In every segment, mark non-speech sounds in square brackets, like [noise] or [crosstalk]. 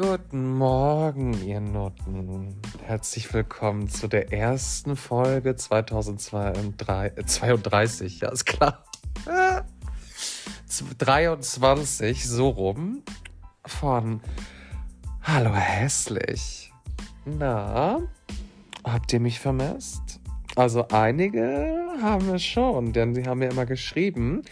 Guten Morgen, ihr Nutten. Herzlich willkommen zu der ersten Folge 2032. Ja, ist klar. 23, so rum. Von Hallo hässlich. Na, habt ihr mich vermisst? Also einige haben es schon, denn sie haben mir immer geschrieben,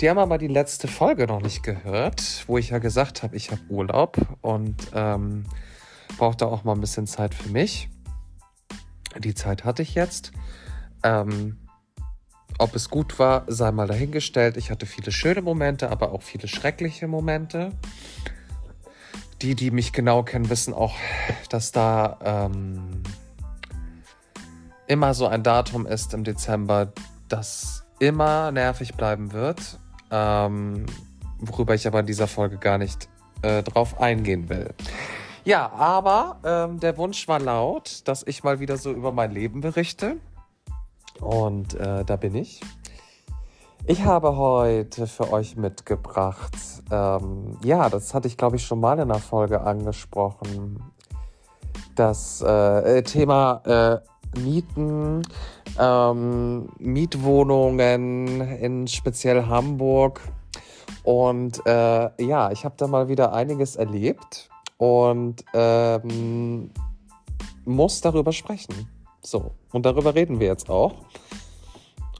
die haben aber die letzte Folge noch nicht gehört, wo ich ja gesagt habe, ich habe Urlaub und ähm, brauchte auch mal ein bisschen Zeit für mich. Die Zeit hatte ich jetzt. Ähm, ob es gut war, sei mal dahingestellt. Ich hatte viele schöne Momente, aber auch viele schreckliche Momente. Die, die mich genau kennen, wissen auch, dass da ähm, immer so ein Datum ist im Dezember, das immer nervig bleiben wird ähm, worüber ich aber in dieser Folge gar nicht äh, drauf eingehen will. Ja, aber ähm, der Wunsch war laut, dass ich mal wieder so über mein Leben berichte. Und äh, da bin ich. Ich habe heute für euch mitgebracht, ähm, ja, das hatte ich glaube ich schon mal in einer Folge angesprochen, das äh, Thema äh, Mieten, ähm, Mietwohnungen in speziell Hamburg. Und äh, ja, ich habe da mal wieder einiges erlebt und ähm, muss darüber sprechen. So, und darüber reden wir jetzt auch.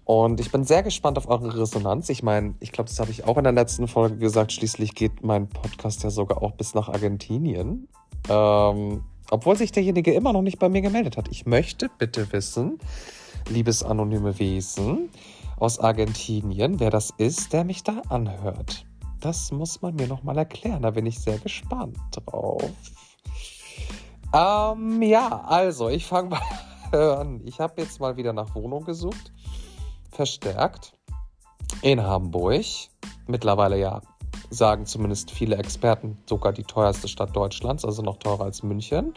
Und ich bin sehr gespannt auf eure Resonanz. Ich meine, ich glaube, das habe ich auch in der letzten Folge gesagt. Schließlich geht mein Podcast ja sogar auch bis nach Argentinien. Ähm, obwohl sich derjenige immer noch nicht bei mir gemeldet hat. Ich möchte bitte wissen, liebes anonyme Wesen aus Argentinien, wer das ist, der mich da anhört. Das muss man mir nochmal erklären. Da bin ich sehr gespannt drauf. Ähm, ja, also, ich fange mal [laughs] an. Ich habe jetzt mal wieder nach Wohnung gesucht. Verstärkt. In Hamburg. Mittlerweile ja, sagen zumindest viele Experten, sogar die teuerste Stadt Deutschlands, also noch teurer als München.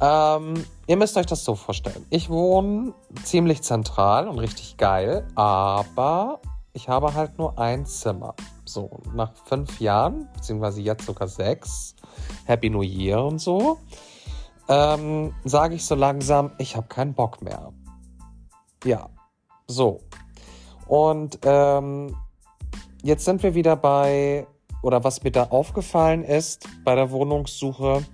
Ähm, ihr müsst euch das so vorstellen. Ich wohne ziemlich zentral und richtig geil, aber ich habe halt nur ein Zimmer. So, nach fünf Jahren, beziehungsweise jetzt sogar sechs, Happy New Year und so, ähm, sage ich so langsam, ich habe keinen Bock mehr. Ja, so. Und ähm, jetzt sind wir wieder bei, oder was mir da aufgefallen ist bei der Wohnungssuche,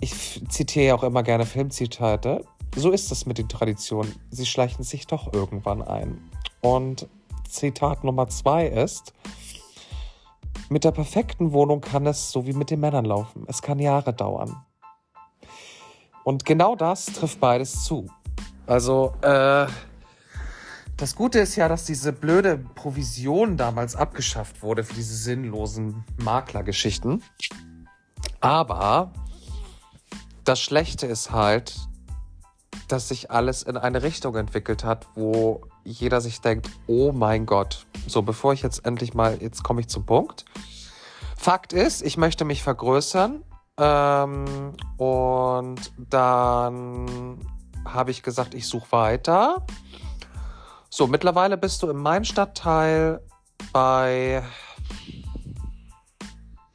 ich zitiere ja auch immer gerne Filmzitate. So ist es mit den Traditionen. Sie schleichen sich doch irgendwann ein. Und Zitat Nummer zwei ist, mit der perfekten Wohnung kann es so wie mit den Männern laufen. Es kann Jahre dauern. Und genau das trifft beides zu. Also, äh, das Gute ist ja, dass diese blöde Provision damals abgeschafft wurde für diese sinnlosen Maklergeschichten. Aber das Schlechte ist halt, dass sich alles in eine Richtung entwickelt hat, wo jeder sich denkt, oh mein Gott. So, bevor ich jetzt endlich mal, jetzt komme ich zum Punkt. Fakt ist, ich möchte mich vergrößern. Ähm, und dann habe ich gesagt, ich suche weiter. So, mittlerweile bist du in meinem Stadtteil bei,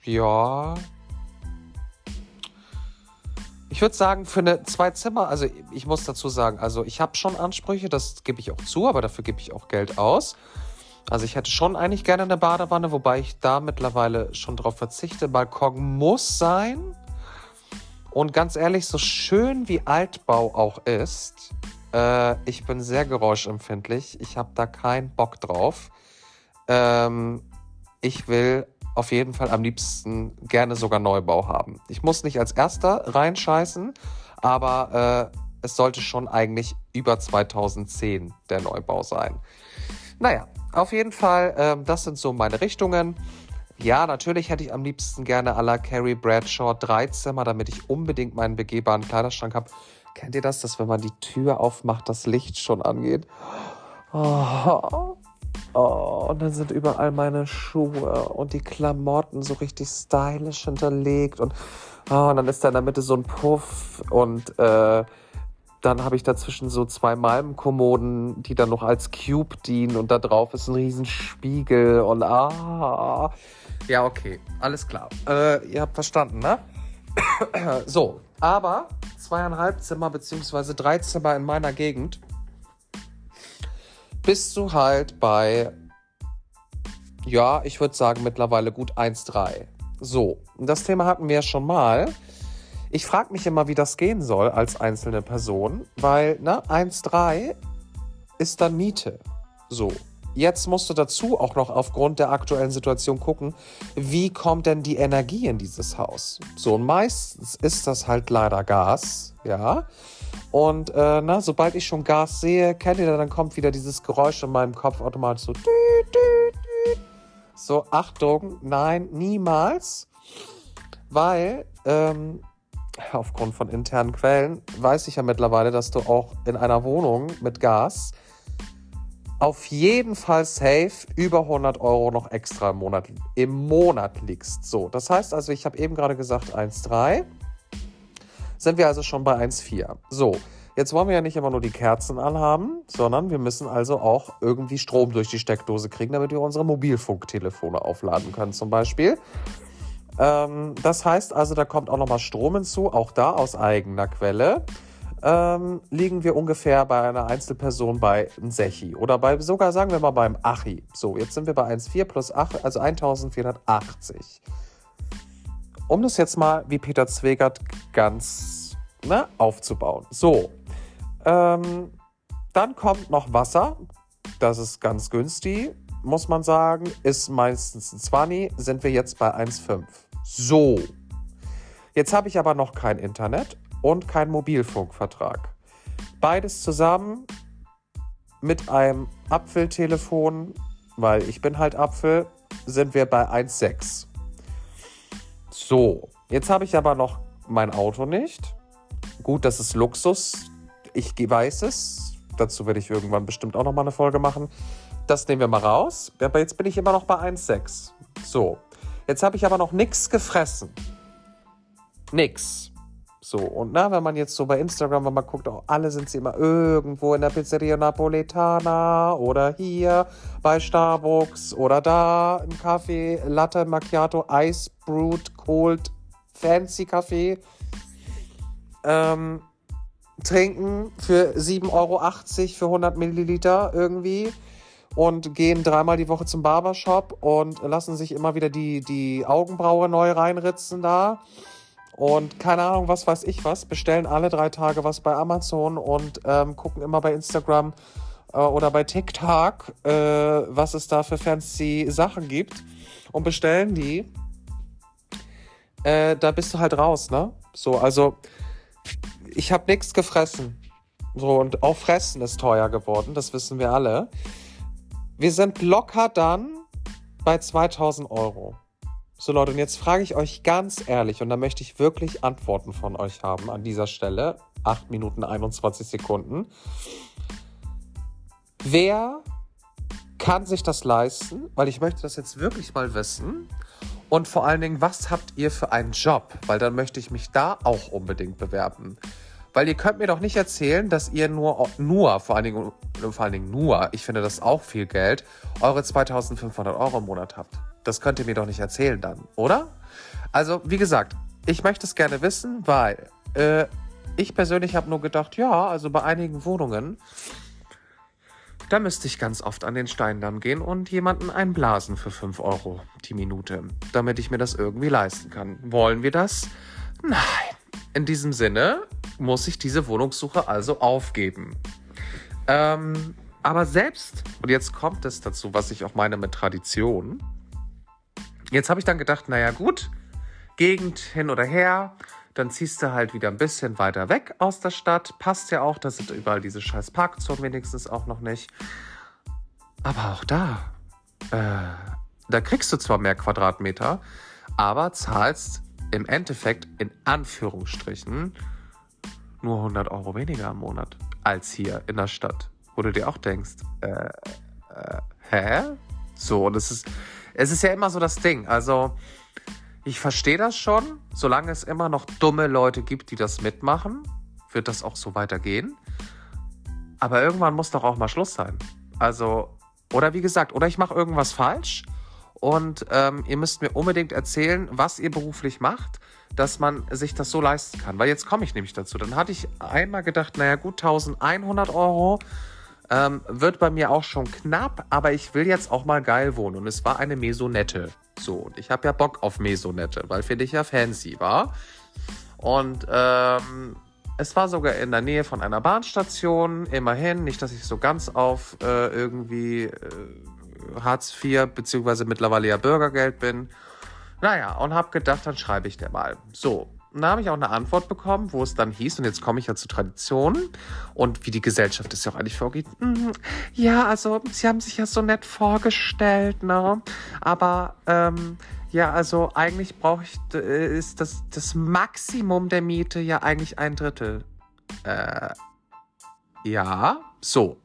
ja, ich würde sagen, für eine zwei Zimmer, also ich muss dazu sagen, also ich habe schon Ansprüche, das gebe ich auch zu, aber dafür gebe ich auch Geld aus. Also ich hätte schon eigentlich gerne eine Badewanne, wobei ich da mittlerweile schon drauf verzichte. Balkon muss sein. Und ganz ehrlich, so schön wie Altbau auch ist, äh, ich bin sehr geräuschempfindlich. Ich habe da keinen Bock drauf. Ähm, ich will auf jeden Fall am liebsten gerne sogar Neubau haben. Ich muss nicht als erster reinscheißen, aber äh, es sollte schon eigentlich über 2010 der Neubau sein. Naja, auf jeden Fall, äh, das sind so meine Richtungen. Ja, natürlich hätte ich am liebsten gerne à la Carrie Bradshaw drei Zimmer, damit ich unbedingt meinen begehbaren Kleiderschrank habe. Kennt ihr das, dass wenn man die Tür aufmacht, das Licht schon angeht? Oh, Oh, und dann sind überall meine Schuhe und die Klamotten so richtig stylisch hinterlegt und, oh, und dann ist da in der Mitte so ein Puff und äh, dann habe ich dazwischen so zwei Malmkommoden, die dann noch als Cube dienen und da drauf ist ein Riesenspiegel und ah. Ja, okay, alles klar. Äh, ihr habt verstanden, ne? so, aber zweieinhalb Zimmer beziehungsweise drei Zimmer in meiner Gegend bist du halt bei, ja, ich würde sagen mittlerweile gut 1,3. So, das Thema hatten wir ja schon mal. Ich frage mich immer, wie das gehen soll als einzelne Person, weil ne, 1,3 ist dann Miete. So. Jetzt musst du dazu auch noch aufgrund der aktuellen Situation gucken, wie kommt denn die Energie in dieses Haus? So, und meistens ist das halt leider Gas, ja. Und äh, na, sobald ich schon Gas sehe, kennt ihr, dann kommt wieder dieses Geräusch in meinem Kopf automatisch so. So, Achtung, nein, niemals. Weil ähm, aufgrund von internen Quellen weiß ich ja mittlerweile, dass du auch in einer Wohnung mit Gas auf jeden Fall safe über 100 Euro noch extra im Monat, im Monat liegst. So, das heißt also, ich habe eben gerade gesagt 1,3. Sind wir also schon bei 1,4. So, jetzt wollen wir ja nicht immer nur die Kerzen anhaben, sondern wir müssen also auch irgendwie Strom durch die Steckdose kriegen, damit wir unsere Mobilfunktelefone aufladen können zum Beispiel. Ähm, das heißt also, da kommt auch nochmal Strom hinzu, auch da aus eigener Quelle. Ähm, liegen wir ungefähr bei einer Einzelperson bei einem Sechi oder bei sogar sagen wir mal beim Achi. So, jetzt sind wir bei 1,4 plus 8, also 1480. Um das jetzt mal wie Peter Zwegert ganz ne, aufzubauen. So, ähm, dann kommt noch Wasser. Das ist ganz günstig, muss man sagen. Ist meistens ein 20, sind wir jetzt bei 1,5. So. Jetzt habe ich aber noch kein Internet und keinen Mobilfunkvertrag. Beides zusammen mit einem Apfeltelefon, weil ich bin halt Apfel, sind wir bei 1,6. So, jetzt habe ich aber noch mein Auto nicht. Gut, das ist Luxus. Ich weiß es. Dazu werde ich irgendwann bestimmt auch noch mal eine Folge machen. Das nehmen wir mal raus. Aber jetzt bin ich immer noch bei 1,6. So, Jetzt habe ich aber noch nichts gefressen. Nix. So, und na, wenn man jetzt so bei Instagram, wenn man guckt, auch alle sind sie immer irgendwo in der Pizzeria Napoletana oder hier bei Starbucks oder da im Kaffee, Latte Macchiato, Ice Brewed, Cold, Fancy Kaffee. Ähm, trinken für 7,80 Euro für 100 Milliliter irgendwie und gehen dreimal die Woche zum Barbershop und lassen sich immer wieder die, die Augenbraue neu reinritzen da. Und keine Ahnung, was weiß ich was, bestellen alle drei Tage was bei Amazon und ähm, gucken immer bei Instagram äh, oder bei TikTok, äh, was es da für fancy Sachen gibt und bestellen die. Äh, da bist du halt raus, ne? So, also ich habe nichts gefressen. So, und auch Fressen ist teuer geworden, das wissen wir alle. Wir sind locker dann bei 2000 Euro. So Leute, und jetzt frage ich euch ganz ehrlich, und da möchte ich wirklich Antworten von euch haben an dieser Stelle. 8 Minuten 21 Sekunden. Wer kann sich das leisten? Weil ich möchte das jetzt wirklich mal wissen. Und vor allen Dingen, was habt ihr für einen Job? Weil dann möchte ich mich da auch unbedingt bewerben. Weil ihr könnt mir doch nicht erzählen, dass ihr nur, nur, vor allen Dingen, vor allen Dingen nur, ich finde das auch viel Geld, eure 2500 Euro im Monat habt. Das könnt ihr mir doch nicht erzählen dann, oder? Also, wie gesagt, ich möchte es gerne wissen, weil äh, ich persönlich habe nur gedacht, ja, also bei einigen Wohnungen, da müsste ich ganz oft an den Steindamm gehen und jemanden einblasen für 5 Euro die Minute, damit ich mir das irgendwie leisten kann. Wollen wir das? Nein. In diesem Sinne muss ich diese Wohnungssuche also aufgeben. Ähm, aber selbst, und jetzt kommt es dazu, was ich auch meine mit Tradition. Jetzt habe ich dann gedacht, naja gut, Gegend hin oder her, dann ziehst du halt wieder ein bisschen weiter weg aus der Stadt. Passt ja auch, da sind überall diese scheiß Parkzonen wenigstens auch noch nicht. Aber auch da, äh, da kriegst du zwar mehr Quadratmeter, aber zahlst im Endeffekt in Anführungsstrichen nur 100 Euro weniger im Monat als hier in der Stadt, wo du dir auch denkst, äh, äh, hä? So, und es ist, es ist ja immer so das Ding. Also, ich verstehe das schon, solange es immer noch dumme Leute gibt, die das mitmachen, wird das auch so weitergehen. Aber irgendwann muss doch auch mal Schluss sein. Also, oder wie gesagt, oder ich mache irgendwas falsch und ähm, ihr müsst mir unbedingt erzählen, was ihr beruflich macht, dass man sich das so leisten kann. Weil jetzt komme ich nämlich dazu. Dann hatte ich einmal gedacht, naja gut, 1100 Euro ähm, wird bei mir auch schon knapp, aber ich will jetzt auch mal geil wohnen. Und es war eine Mesonette. So, und ich habe ja Bock auf Mesonette, weil finde ich ja fancy war. Und ähm, es war sogar in der Nähe von einer Bahnstation, immerhin. Nicht, dass ich so ganz auf äh, irgendwie äh, Hartz IV beziehungsweise mittlerweile ja Bürgergeld bin. Naja, und habe gedacht, dann schreibe ich dir mal. So, und da habe ich auch eine Antwort bekommen, wo es dann hieß, und jetzt komme ich ja zu Traditionen und wie die Gesellschaft es ja auch eigentlich vorgeht. Mhm. Ja, also sie haben sich ja so nett vorgestellt, ne? Aber ähm, ja, also eigentlich brauche ich, äh, ist das, das Maximum der Miete ja eigentlich ein Drittel. Äh, ja, so.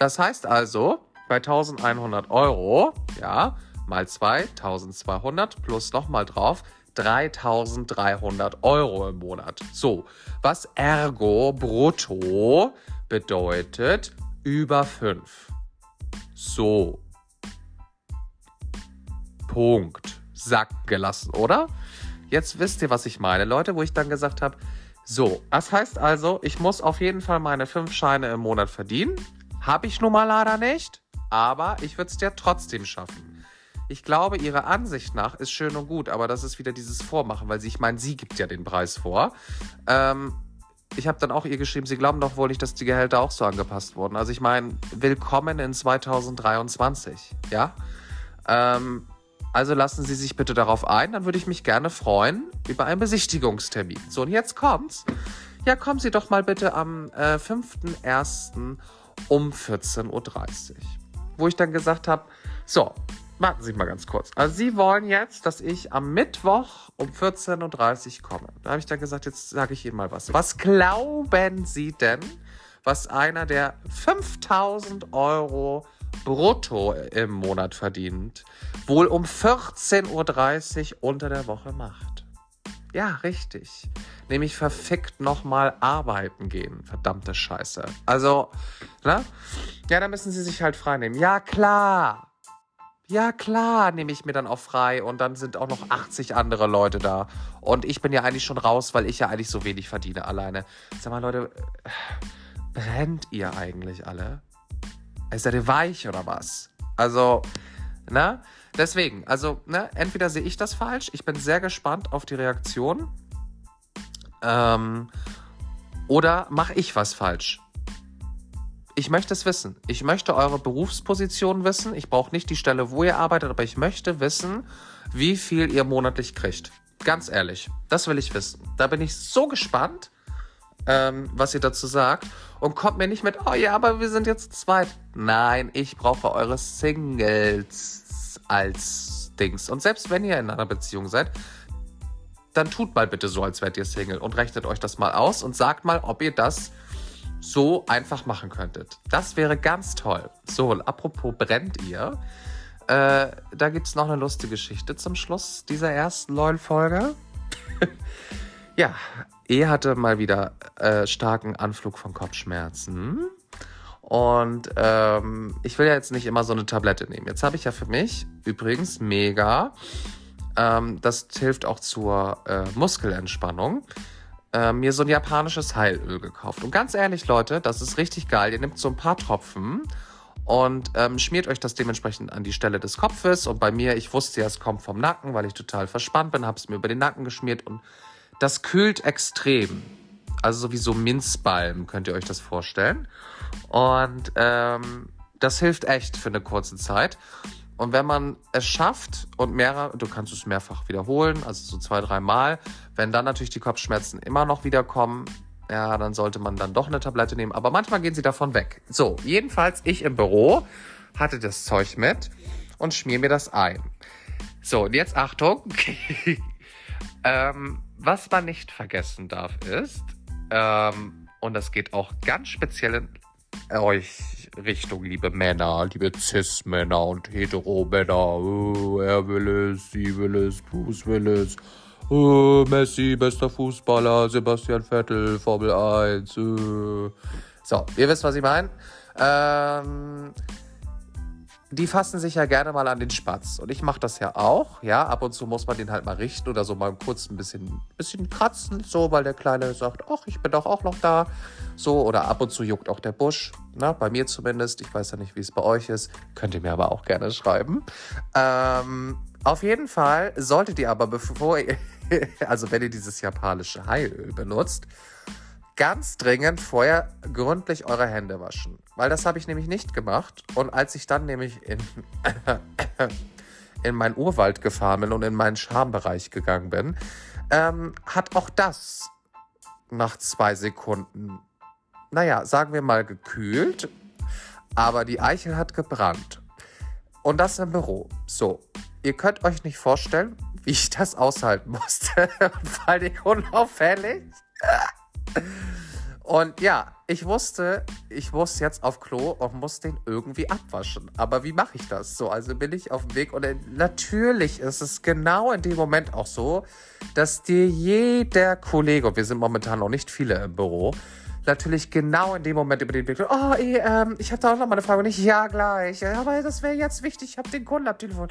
Das heißt also, bei 1100 Euro, ja, mal 2, 1200 plus nochmal drauf, 3300 Euro im Monat. So, was ergo brutto bedeutet über 5. So. Punkt. Sack gelassen, oder? Jetzt wisst ihr, was ich meine, Leute, wo ich dann gesagt habe, so, das heißt also, ich muss auf jeden Fall meine 5 Scheine im Monat verdienen. Habe ich nun mal leider nicht, aber ich würde es dir trotzdem schaffen ich glaube, ihrer Ansicht nach ist schön und gut, aber das ist wieder dieses Vormachen, weil sie, ich meine, sie gibt ja den Preis vor. Ähm, ich habe dann auch ihr geschrieben, sie glauben doch wohl nicht, dass die Gehälter auch so angepasst wurden. Also ich meine, willkommen in 2023, ja? Ähm, also lassen Sie sich bitte darauf ein, dann würde ich mich gerne freuen über einen Besichtigungstermin. So, und jetzt kommt's. Ja, kommen Sie doch mal bitte am äh, 5.1. um 14.30 Uhr. Wo ich dann gesagt habe, so, warten Sie mal ganz kurz. Also Sie wollen jetzt, dass ich am Mittwoch um 14.30 Uhr komme. Da habe ich dann gesagt, jetzt sage ich Ihnen mal was. Was glauben Sie denn, was einer, der 5000 Euro brutto im Monat verdient, wohl um 14.30 Uhr unter der Woche macht? Ja, richtig. Nämlich verfickt nochmal arbeiten gehen. Verdammte Scheiße. Also, ne? Ja, da müssen Sie sich halt frei nehmen. Ja, klar. Ja, klar, nehme ich mir dann auch frei und dann sind auch noch 80 andere Leute da. Und ich bin ja eigentlich schon raus, weil ich ja eigentlich so wenig verdiene alleine. Sag mal, Leute, brennt ihr eigentlich alle? Seid ihr weich oder was? Also, ne? Deswegen, also, ne, entweder sehe ich das falsch, ich bin sehr gespannt auf die Reaktion. Ähm, oder mache ich was falsch? Ich möchte es wissen. Ich möchte eure Berufsposition wissen. Ich brauche nicht die Stelle, wo ihr arbeitet, aber ich möchte wissen, wie viel ihr monatlich kriegt. Ganz ehrlich, das will ich wissen. Da bin ich so gespannt, ähm, was ihr dazu sagt. Und kommt mir nicht mit, oh ja, aber wir sind jetzt zweit. Nein, ich brauche eure Singles als Dings. Und selbst wenn ihr in einer Beziehung seid, dann tut mal bitte so, als wärt ihr Single und rechnet euch das mal aus und sagt mal, ob ihr das so einfach machen könntet. Das wäre ganz toll. So, apropos brennt ihr. Äh, da gibt es noch eine lustige Geschichte zum Schluss dieser ersten LOL-Folge. [laughs] ja, er hatte mal wieder äh, starken Anflug von Kopfschmerzen. Und ähm, ich will ja jetzt nicht immer so eine Tablette nehmen. Jetzt habe ich ja für mich übrigens mega, ähm, das hilft auch zur äh, Muskelentspannung, äh, mir so ein japanisches Heilöl gekauft. Und ganz ehrlich, Leute, das ist richtig geil. Ihr nehmt so ein paar Tropfen und ähm, schmiert euch das dementsprechend an die Stelle des Kopfes. Und bei mir, ich wusste ja, es kommt vom Nacken, weil ich total verspannt bin, habe es mir über den Nacken geschmiert und das kühlt extrem. Also so wie so Minzbalm, könnt ihr euch das vorstellen. Und ähm, das hilft echt für eine kurze Zeit. Und wenn man es schafft und mehrere, du kannst es mehrfach wiederholen, also so zwei, drei Mal, wenn dann natürlich die Kopfschmerzen immer noch wiederkommen, ja, dann sollte man dann doch eine Tablette nehmen. Aber manchmal gehen sie davon weg. So, jedenfalls ich im Büro hatte das Zeug mit und schmier mir das ein. So, und jetzt Achtung. [laughs] ähm, was man nicht vergessen darf ist, ähm, und das geht auch ganz speziell in euch Richtung, liebe Männer, liebe Cis-Männer und Hetero-Männer. Oh, er will es, sie will es, Bruce will es. oh, Messi, bester Fußballer, Sebastian Vettel, Formel 1. Äh. So, ihr wisst, was ich meine. Ähm, die fassen sich ja gerne mal an den Spatz. Und ich mache das ja auch. Ja, ab und zu muss man den halt mal richten oder so mal kurz ein bisschen, bisschen kratzen, so, weil der Kleine sagt, ach, ich bin doch auch noch da. So, oder ab und zu juckt auch der Busch. Na, bei mir zumindest. Ich weiß ja nicht, wie es bei euch ist. Könnt ihr mir aber auch gerne schreiben. Ähm, auf jeden Fall solltet ihr aber, bevor ihr, [laughs] also wenn ihr dieses japanische Heilöl benutzt, ganz dringend vorher gründlich eure Hände waschen. Weil das habe ich nämlich nicht gemacht. Und als ich dann nämlich in, [coughs] in meinen Urwald gefahren bin und in meinen Schambereich gegangen bin, ähm, hat auch das nach zwei Sekunden, naja, sagen wir mal gekühlt, aber die Eichel hat gebrannt. Und das im Büro. So, ihr könnt euch nicht vorstellen, wie ich das aushalten musste. [laughs] Vor allem unauffällig. Und ja, ich wusste, ich muss jetzt auf Klo und muss den irgendwie abwaschen. Aber wie mache ich das? So, also bin ich auf dem Weg und natürlich ist es genau in dem Moment auch so, dass dir jeder Kollege, und wir sind momentan noch nicht viele im Büro, natürlich genau in dem Moment über den Weg. Oh, ey, ähm, ich da auch noch mal eine Frage. Und ich, ja, gleich. Aber das wäre jetzt wichtig. Ich habe den Kunden am Telefon.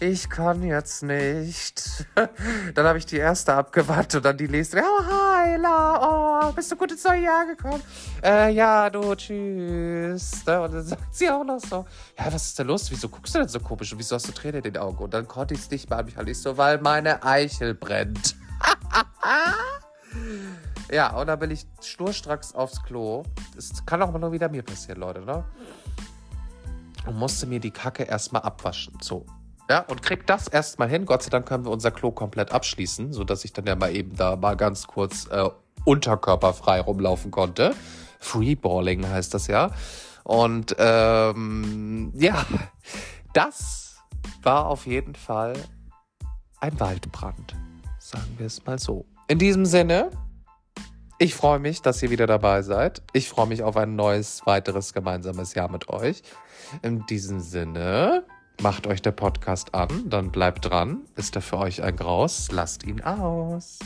Ich kann jetzt nicht. [laughs] dann habe ich die erste abgewandt und dann die nächste. Oh, hi, La. Oh, bist du gut ins neue Jahr gekommen? Äh, ja, du, tschüss. Und dann [laughs] sagt sie auch noch so, ja, was ist denn los? Wieso guckst du denn so komisch und wieso hast du Tränen in den Augen? Und dann konnte ich es nicht mehr an mich halt nicht so, weil meine Eichel brennt. [laughs] Ja, und dann bin ich schnurstracks aufs Klo. Das kann auch mal nur wieder mir passieren, Leute, ne? Und musste mir die Kacke erstmal abwaschen. So. Ja, und krieg das erstmal hin. Gott sei Dank können wir unser Klo komplett abschließen, sodass ich dann ja mal eben da mal ganz kurz äh, unterkörperfrei rumlaufen konnte. Freeballing heißt das ja. Und ähm, ja, das war auf jeden Fall ein Waldbrand. Sagen wir es mal so. In diesem Sinne, ich freue mich, dass ihr wieder dabei seid. Ich freue mich auf ein neues, weiteres gemeinsames Jahr mit euch. In diesem Sinne, macht euch der Podcast an, dann bleibt dran. Ist er für euch ein Graus? Lasst ihn aus.